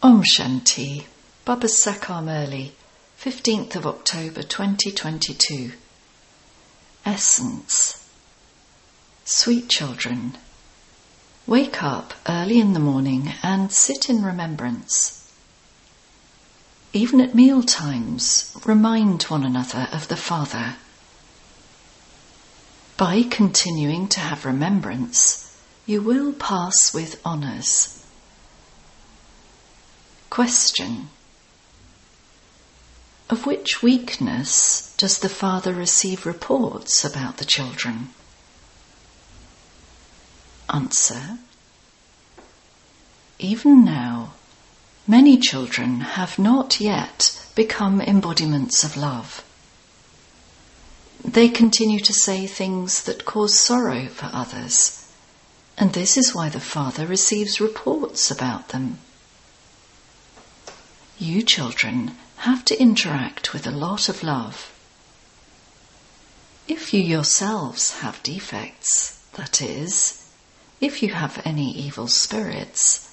Om Shanti, Baba Sakar Murli, 15th of October 2022. Essence. Sweet children, wake up early in the morning and sit in remembrance. Even at meal times, remind one another of the Father. By continuing to have remembrance, you will pass with honours. Question Of which weakness does the father receive reports about the children? Answer Even now, many children have not yet become embodiments of love. They continue to say things that cause sorrow for others, and this is why the father receives reports about them. You children have to interact with a lot of love. If you yourselves have defects, that is, if you have any evil spirits,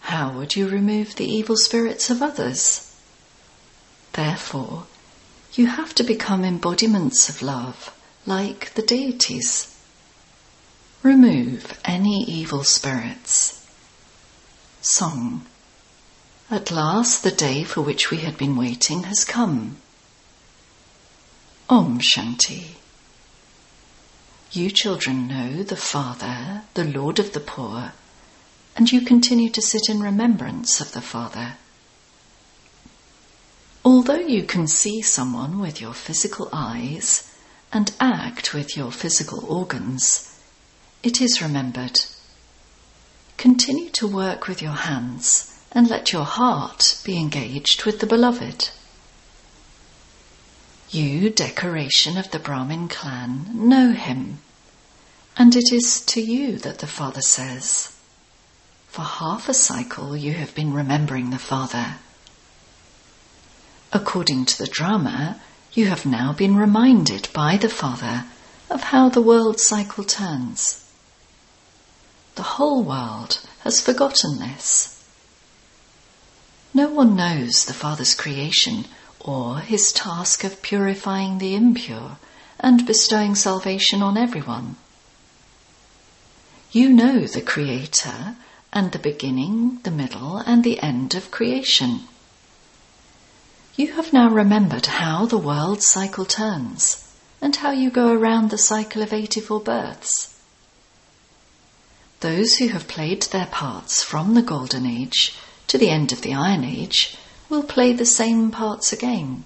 how would you remove the evil spirits of others? Therefore, you have to become embodiments of love, like the deities. Remove any evil spirits. Song at last, the day for which we had been waiting has come. Om Shanti. You children know the Father, the Lord of the poor, and you continue to sit in remembrance of the Father. Although you can see someone with your physical eyes and act with your physical organs, it is remembered. Continue to work with your hands and let your heart be engaged with the beloved. You, decoration of the Brahmin clan, know him, and it is to you that the Father says, For half a cycle you have been remembering the Father. According to the drama, you have now been reminded by the Father of how the world cycle turns. The whole world has forgotten this no one knows the Father's creation or his task of purifying the impure and bestowing salvation on everyone. You know the Creator and the beginning, the middle, and the end of creation. You have now remembered how the world cycle turns and how you go around the cycle of 84 births. Those who have played their parts from the Golden Age to the end of the Iron Age, will play the same parts again.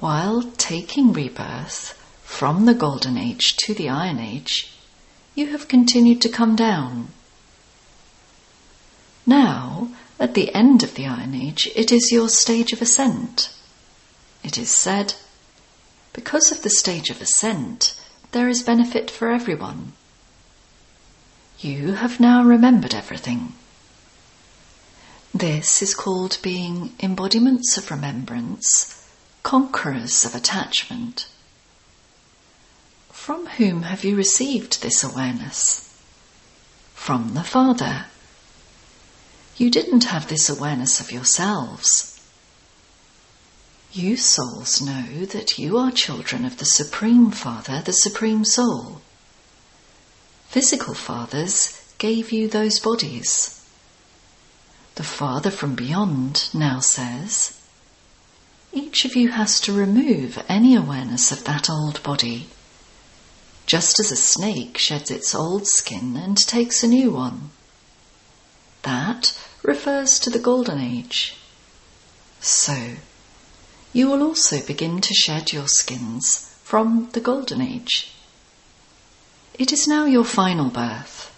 While taking rebirth from the Golden Age to the Iron Age, you have continued to come down. Now, at the end of the Iron Age, it is your stage of ascent. It is said, because of the stage of ascent, there is benefit for everyone. You have now remembered everything. This is called being embodiments of remembrance, conquerors of attachment. From whom have you received this awareness? From the Father. You didn't have this awareness of yourselves. You souls know that you are children of the Supreme Father, the Supreme Soul. Physical fathers gave you those bodies. The Father from beyond now says, each of you has to remove any awareness of that old body, just as a snake sheds its old skin and takes a new one. That refers to the Golden Age. So, you will also begin to shed your skins from the Golden Age. It is now your final birth,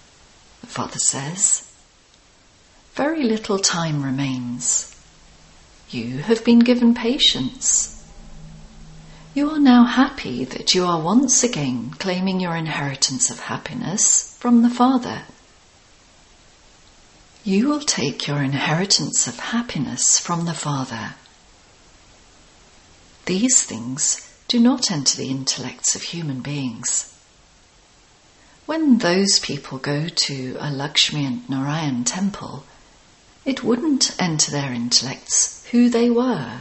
the Father says very little time remains. You have been given patience. You are now happy that you are once again claiming your inheritance of happiness from the Father. You will take your inheritance of happiness from the Father. These things do not enter the intellects of human beings. When those people go to a Lakshmi and Narayan temple, it wouldn't enter their intellects who they were.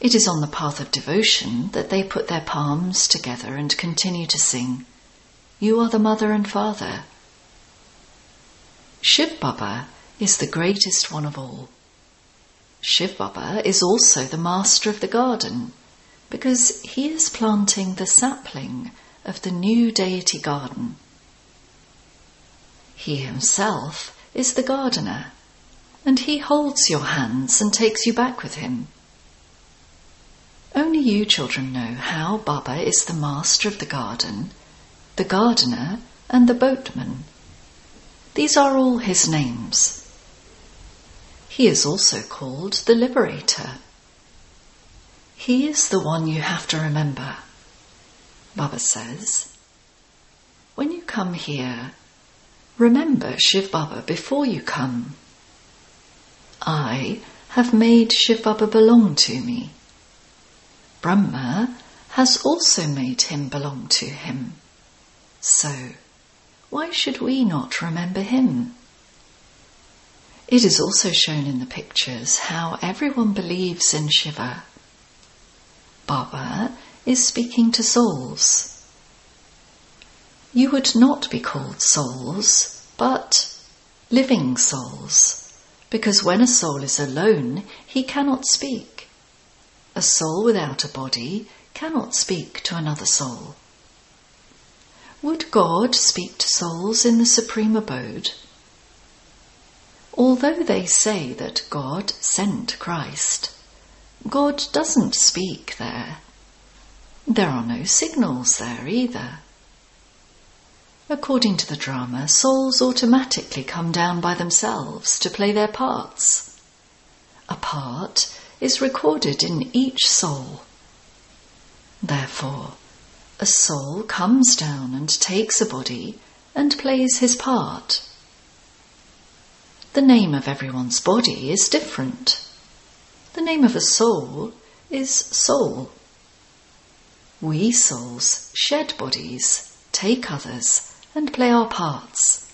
It is on the path of devotion that they put their palms together and continue to sing, You are the mother and father. Shiv Baba is the greatest one of all. Shiv Baba is also the master of the garden because he is planting the sapling of the new deity garden. He himself is the gardener and he holds your hands and takes you back with him. Only you children know how Baba is the master of the garden, the gardener, and the boatman. These are all his names. He is also called the liberator. He is the one you have to remember. Baba says, when you come here, remember Shiv Baba before you come. I have made Shiv Baba belong to me. Brahma has also made him belong to him. So, why should we not remember him? It is also shown in the pictures how everyone believes in Shiva. Baba is speaking to souls. You would not be called souls, but living souls, because when a soul is alone, he cannot speak. A soul without a body cannot speak to another soul. Would God speak to souls in the supreme abode? Although they say that God sent Christ, God doesn't speak there. There are no signals there either. According to the drama, souls automatically come down by themselves to play their parts. A part is recorded in each soul. Therefore, a soul comes down and takes a body and plays his part. The name of everyone's body is different. The name of a soul is soul. We souls shed bodies, take others, and play our parts.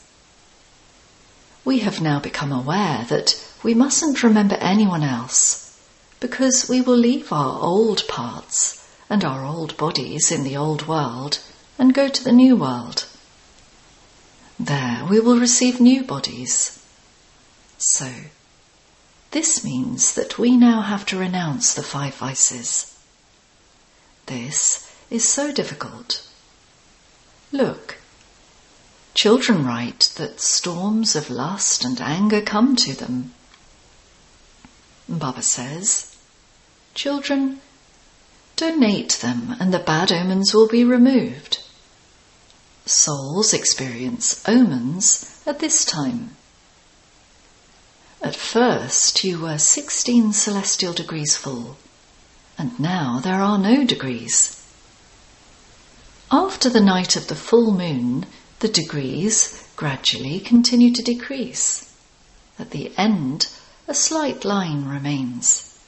We have now become aware that we mustn't remember anyone else because we will leave our old parts and our old bodies in the old world and go to the new world. There we will receive new bodies. So, this means that we now have to renounce the five vices. This is so difficult. Look, children write that storms of lust and anger come to them. Baba says, Children, donate them and the bad omens will be removed. Souls experience omens at this time. At first you were 16 celestial degrees full, and now there are no degrees. After the night of the full moon, the degrees gradually continue to decrease. At the end, a slight line remains.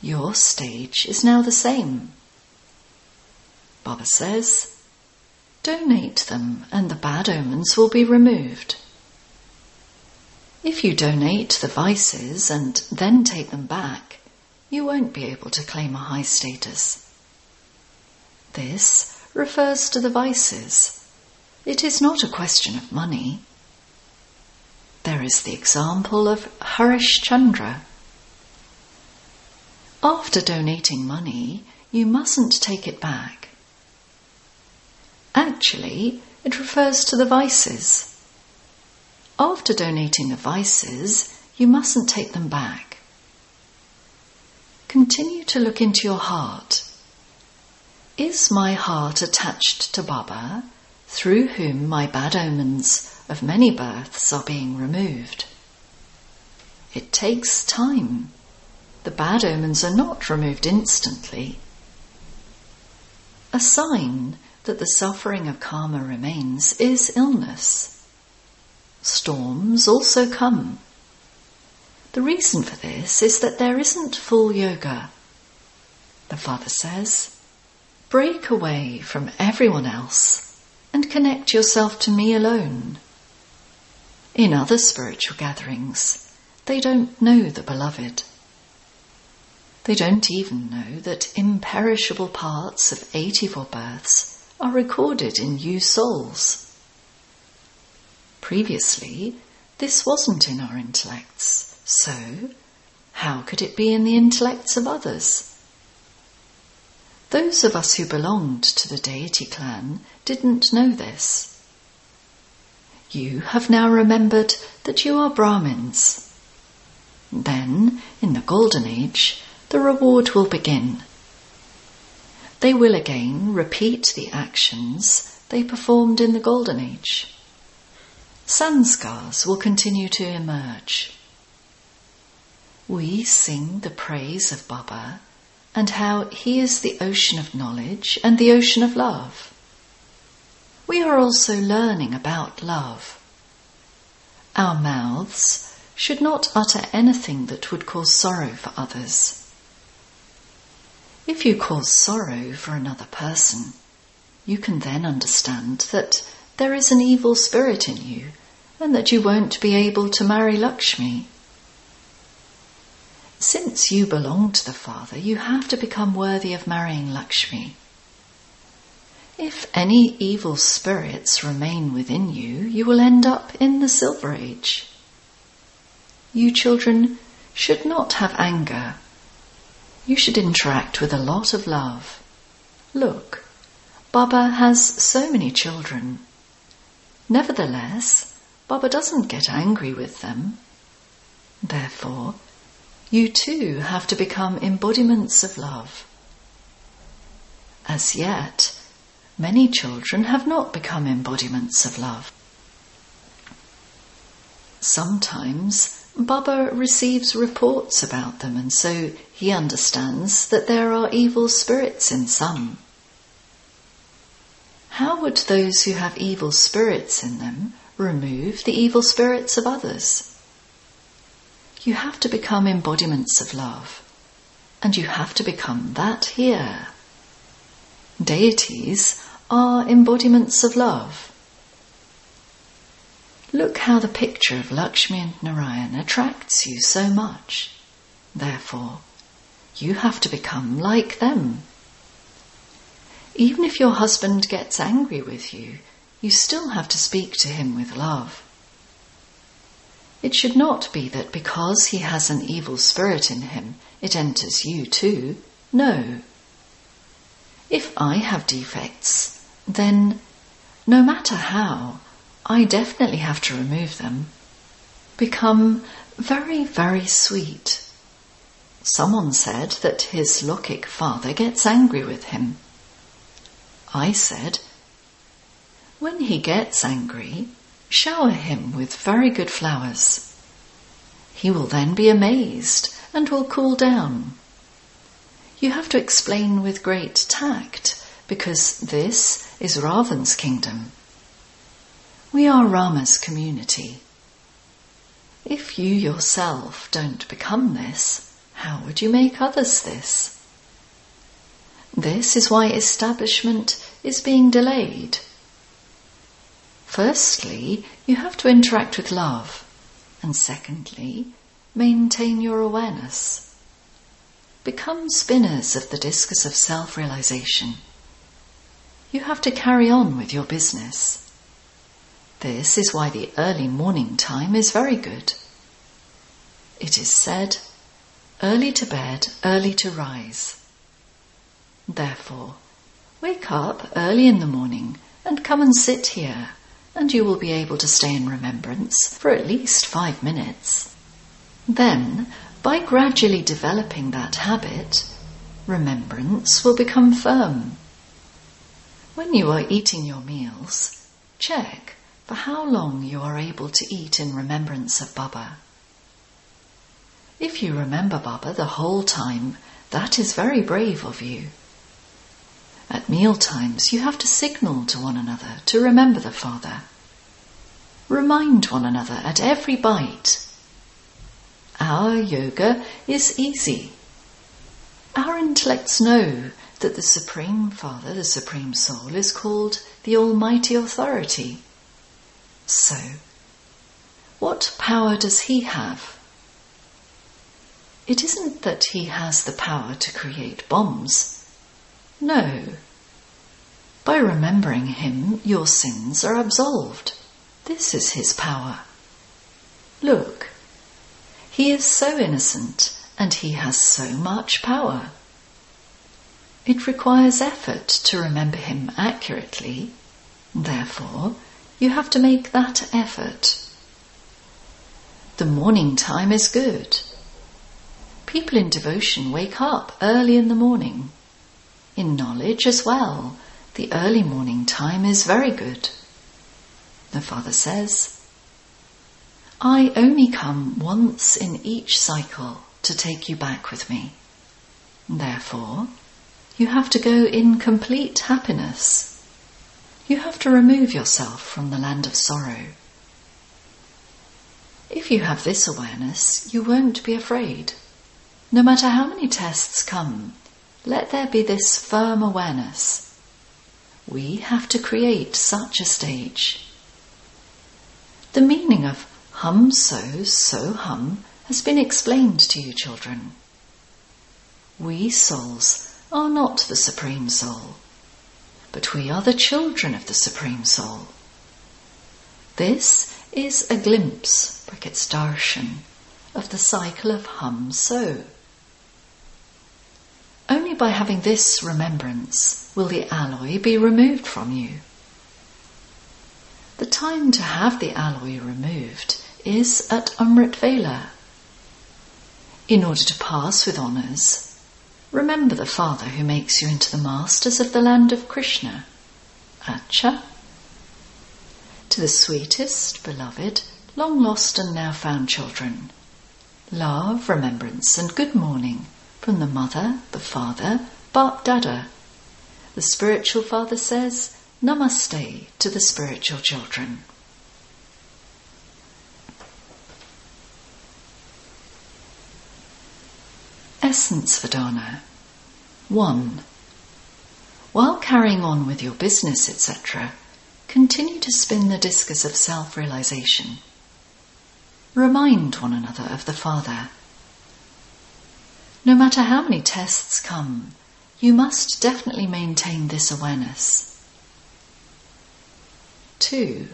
Your stage is now the same. Baba says, donate them and the bad omens will be removed. If you donate the vices and then take them back, you won't be able to claim a high status. This refers to the vices. It is not a question of money. There is the example of Harish Chandra after donating money, you mustn't take it back. Actually, it refers to the vices. After donating the vices, you mustn't take them back. Continue to look into your heart. Is my heart attached to Baba, through whom my bad omens of many births are being removed? It takes time the bad omens are not removed instantly. A sign that the suffering of karma remains is illness. Storms also come. The reason for this is that there isn't full yoga. The Father says, break away from everyone else and connect yourself to me alone. In other spiritual gatherings, they don't know the beloved. They don't even know that imperishable parts of 84 births are recorded in you souls. Previously, this wasn't in our intellects, so how could it be in the intellects of others? Those of us who belonged to the deity clan didn't know this. You have now remembered that you are Brahmins. Then, in the Golden Age, the reward will begin. They will again repeat the actions they performed in the Golden Age. Sanskars will continue to emerge. We sing the praise of Baba and how he is the ocean of knowledge and the ocean of love. We are also learning about love. Our mouths should not utter anything that would cause sorrow for others. If you cause sorrow for another person, you can then understand that there is an evil spirit in you and that you won't be able to marry Lakshmi. Since you belong to the Father, you have to become worthy of marrying Lakshmi. If any evil spirits remain within you, you will end up in the Silver Age. You children should not have anger you should interact with a lot of love. Look, Baba has so many children. Nevertheless, Baba doesn't get angry with them. Therefore, you too have to become embodiments of love. As yet, many children have not become embodiments of love. Sometimes Baba receives reports about them, and so he understands that there are evil spirits in some. How would those who have evil spirits in them remove the evil spirits of others? You have to become embodiments of love, and you have to become that here. Deities are embodiments of love. Look how the picture of Lakshmi and Narayan attracts you so much. Therefore, you have to become like them. Even if your husband gets angry with you, you still have to speak to him with love. It should not be that because he has an evil spirit in him, it enters you too. No. If I have defects, then no matter how, I definitely have to remove them. Become very, very sweet. Someone said that his Lokik father gets angry with him. I said, when he gets angry, shower him with very good flowers. He will then be amazed and will cool down. You have to explain with great tact because this is Ravan's kingdom we are Rama's community. If you yourself don't become this, how would you make others this? This is why establishment is being delayed. Firstly, you have to interact with love, and secondly, maintain your awareness. Become spinners of the discus of self realization. You have to carry on with your business. This is why the early morning time is very good. It is said, early to bed, early to rise. Therefore, wake up early in the morning and come and sit here, and you will be able to stay in remembrance for at least five minutes. Then, by gradually developing that habit, remembrance will become firm. When you are eating your meals, check for how long you are able to eat in remembrance of Baba. If you remember Baba the whole time, that is very brave of you. At meal times, you have to signal to one another to remember the Father. Remind one another at every bite. Our yoga is easy. Our intellects know that the Supreme Father, the Supreme Soul, is called the Almighty Authority. So, what power does he have? It isn't that he has the power to create bombs. No. By remembering him, your sins are absolved. This is his power. Look, he is so innocent and he has so much power. It requires effort to remember him accurately. Therefore, you have to make that effort. The morning time is good. People in devotion wake up early in the morning. In knowledge as well, the early morning time is very good. The Father says, I only come once in each cycle to take you back with me. Therefore, you have to go in complete happiness. You have to remove yourself from the land of sorrow. If you have this awareness, you won't be afraid. No matter how many tests come, let there be this firm awareness. We have to create such a stage. The meaning of Hum so, so hum has been explained to you, children. We souls are not the Supreme Soul, but we are the children of the Supreme Soul. This is a glimpse, brackets darshan, of the cycle of hum so. Only by having this remembrance will the alloy be removed from you. The time to have the alloy removed is at Amrit Vela. In order to pass with honours, remember the Father who makes you into the masters of the land of Krishna. Acha. To the sweetest, beloved, long lost and now found children, love, remembrance, and good morning from the mother, the father, Bap Dada. The spiritual father says, Namaste to the spiritual children. Essence Vedana 1. While carrying on with your business, etc., continue to spin the discus of self realization. Remind one another of the Father. No matter how many tests come, you must definitely maintain this awareness. 2.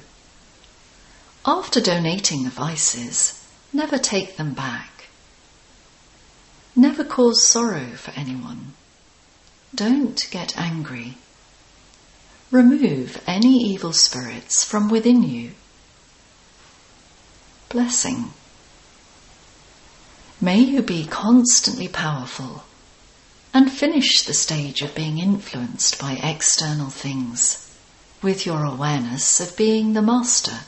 After donating the vices, never take them back. Never cause sorrow for anyone. Don't get angry. Remove any evil spirits from within you. Blessing. May you be constantly powerful and finish the stage of being influenced by external things with your awareness of being the master.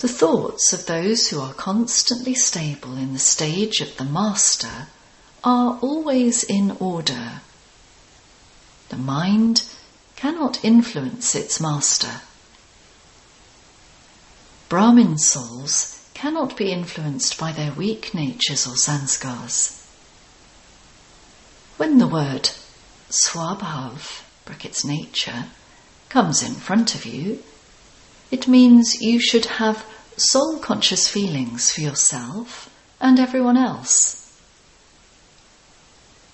The thoughts of those who are constantly stable in the stage of the master are always in order. The mind cannot influence its master. Brahmin souls cannot be influenced by their weak natures or sanskars. When the word swabhav, brackets nature, comes in front of you, it means you should have soul conscious feelings for yourself and everyone else.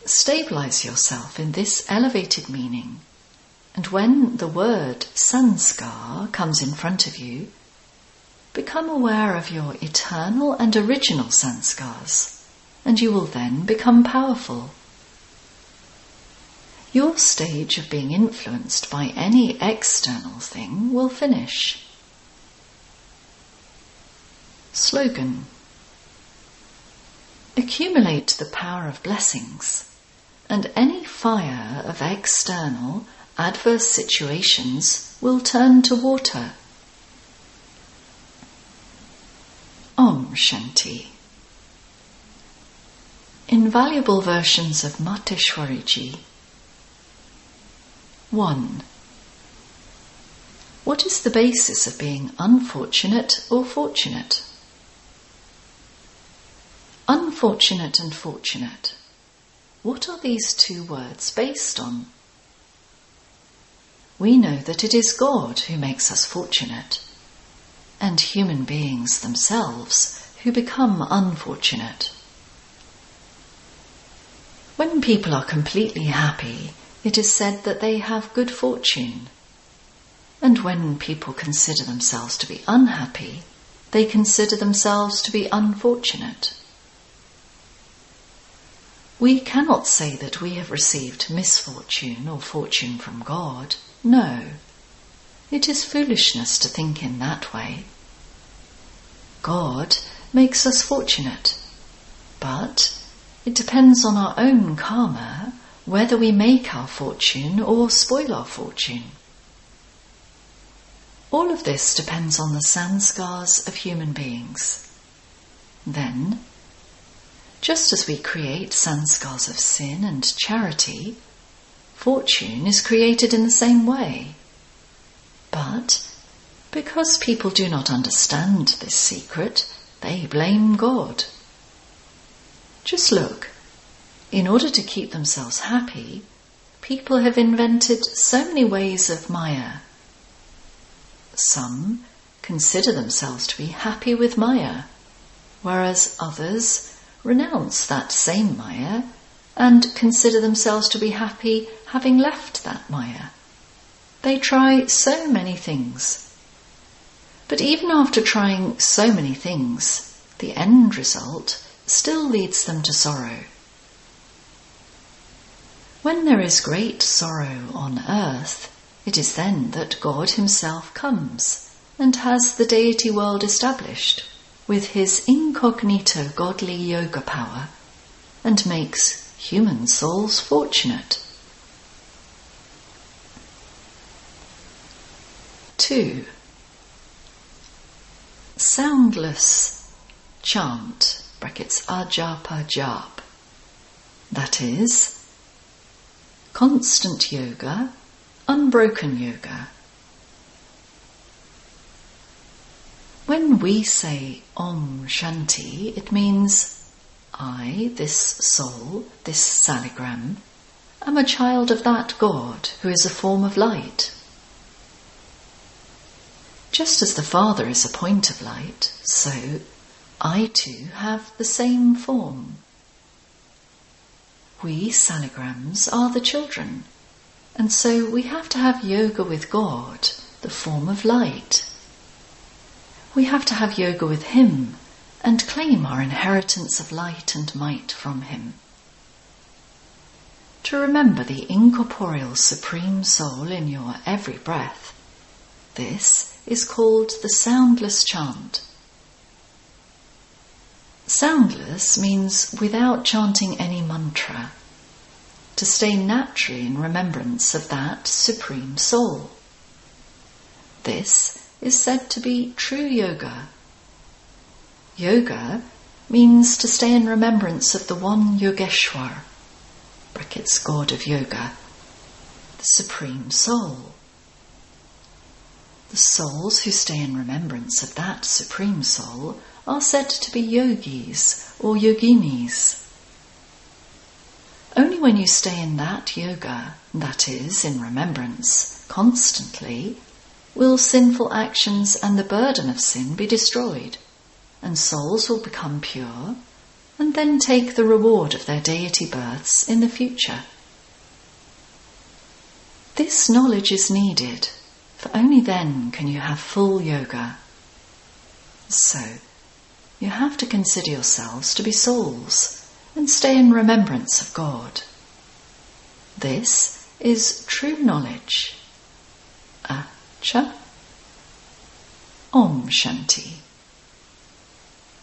Stabilize yourself in this elevated meaning, and when the word sanskar comes in front of you, become aware of your eternal and original sanskars, and you will then become powerful. Your stage of being influenced by any external thing will finish. Slogan Accumulate the power of blessings, and any fire of external, adverse situations will turn to water. Om Shanti. Invaluable versions of Mateshwariji. 1. What is the basis of being unfortunate or fortunate? Unfortunate and fortunate. What are these two words based on? We know that it is God who makes us fortunate, and human beings themselves who become unfortunate. When people are completely happy, it is said that they have good fortune. And when people consider themselves to be unhappy, they consider themselves to be unfortunate. We cannot say that we have received misfortune or fortune from God. No. It is foolishness to think in that way. God makes us fortunate, but it depends on our own karma whether we make our fortune or spoil our fortune. All of this depends on the sanskars of human beings. Then, just as we create sanskars of sin and charity, fortune is created in the same way. But because people do not understand this secret, they blame God. Just look. In order to keep themselves happy, people have invented so many ways of Maya. Some consider themselves to be happy with Maya, whereas others renounce that same Maya and consider themselves to be happy having left that Maya. They try so many things. But even after trying so many things, the end result still leads them to sorrow. When there is great sorrow on earth, it is then that God Himself comes and has the deity world established with His incognito godly yoga power and makes human souls fortunate. 2. Soundless chant, brackets ajapa jap. That is, constant yoga, unbroken yoga. When we say Om Shanti, it means I, this soul, this saligram, am a child of that God who is a form of light. Just as the Father is a point of light, so I too have the same form. We saligrams are the children, and so we have to have yoga with God, the form of light. We have to have yoga with Him and claim our inheritance of light and might from Him. To remember the incorporeal Supreme Soul in your every breath, this is called the soundless chant. Soundless means without chanting any mantra, to stay naturally in remembrance of that Supreme Soul. This is said to be true yoga. Yoga means to stay in remembrance of the one Yogeshwar, brackets God of Yoga, the Supreme Soul. The souls who stay in remembrance of that Supreme Soul are said to be yogis or yoginis. Only when you stay in that yoga, that is, in remembrance, constantly, will sinful actions and the burden of sin be destroyed, and souls will become pure, and then take the reward of their deity births in the future. This knowledge is needed, for only then can you have full yoga. So, you have to consider yourselves to be souls and stay in remembrance of God. This is true knowledge. Acha. Om Shanti.